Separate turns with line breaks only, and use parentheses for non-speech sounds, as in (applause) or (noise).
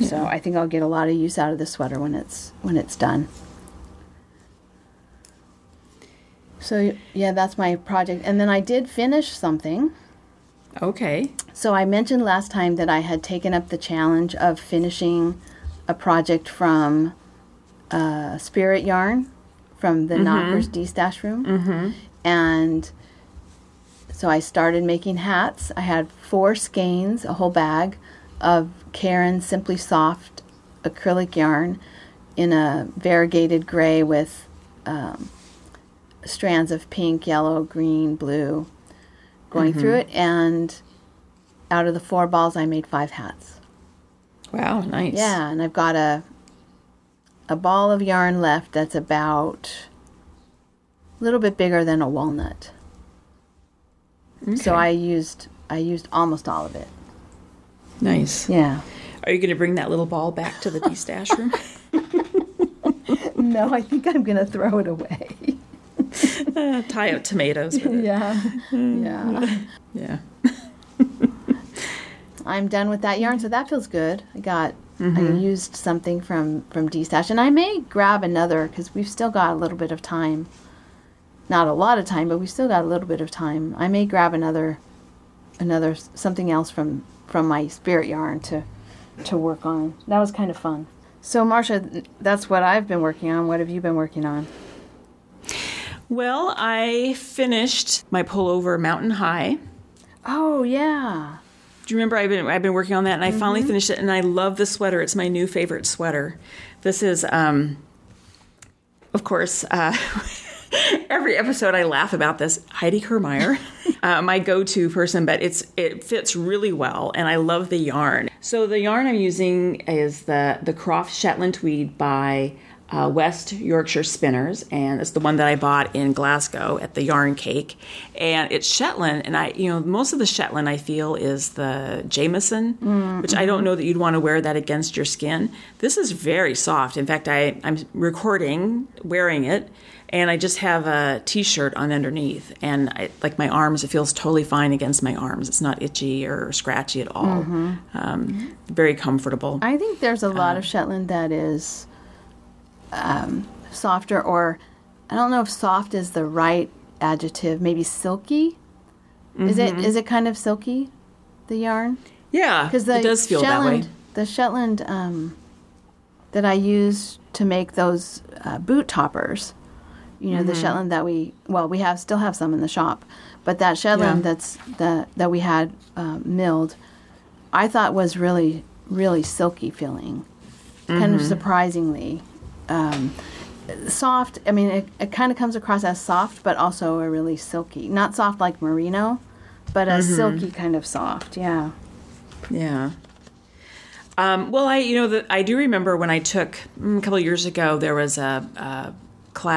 So I think I'll get a lot of use out of the sweater when it's when it's done. So yeah, that's my project. And then I did finish something.
Okay.
So I mentioned last time that I had taken up the challenge of finishing a project from uh, Spirit Yarn from the Knockers D Stash Room. Mm-hmm. And so I started making hats. I had four skeins, a whole bag of Caron Simply Soft acrylic yarn in a variegated gray with um, strands of pink, yellow, green, blue going through it. And out of the four balls, I made five hats.
Wow, nice.
Yeah, and I've got a a ball of yarn left that's about a little bit bigger than a walnut. So I used I used almost all of it.
Nice.
Yeah.
Are you going to bring that little ball back to the D stash room? (laughs) (laughs)
No, I think I'm gonna throw it away.
Uh, tie up tomatoes with it.
yeah. Yeah. (laughs)
Yeah.
I'm done with that yarn, so that feels good. I got I used something from from D Stash, and I may grab another because we've still got a little bit of time. Not a lot of time, but we still got a little bit of time. I may grab another another something else from from my spirit yarn to to work on. That was kind of fun. So Marcia, that's what I've been working on. What have you been working on?
Well, I finished my pullover Mountain High.
Oh yeah.
Do you remember I've been I've been working on that and I finally finished it and I love the sweater. It's my new favorite sweater. This is um of course uh (laughs) every episode I laugh about this. Heidi Kirrmaier, (laughs) uh, my go-to person, but it's it fits really well and I love the yarn. So the yarn I'm using is the the Croft Shetland Tweed by uh, West Yorkshire Spinners, and it's the one that I bought in Glasgow at the Yarn Cake, and it's Shetland. And I, you know, most of the Shetland I feel is the Jamieson, which I don't know that you'd want to wear that against your skin. This is very soft. In fact, I I'm recording wearing it, and I just have a T-shirt on underneath, and I, like my arms, it feels totally fine against my arms. It's not itchy or scratchy at all. Um, very comfortable.
I think there's a lot of Shetland that is um, softer, or I don't know if soft is the right adjective. Maybe silky. Is it? Is it kind of silky, the yarn?
yeah,
Because the
it does feel
Shetland,
that way.
the Shetland um, that I use to make those uh, boot toppers. You know,
Mm-hmm.
the Shetland that we well, we have still have some in the shop, but that Shetland
Yeah.
that's the that we had um, milled, I thought was really really silky feeling, kind
Mm-hmm.
of surprisingly um, soft. I mean, it, it kind of comes across as soft, but also a really silky, not soft like merino, but a
Mm-hmm.
silky kind of soft. Yeah.
Yeah. Um, well, I you know the, I do remember when I took mm, a couple of years ago there was a, a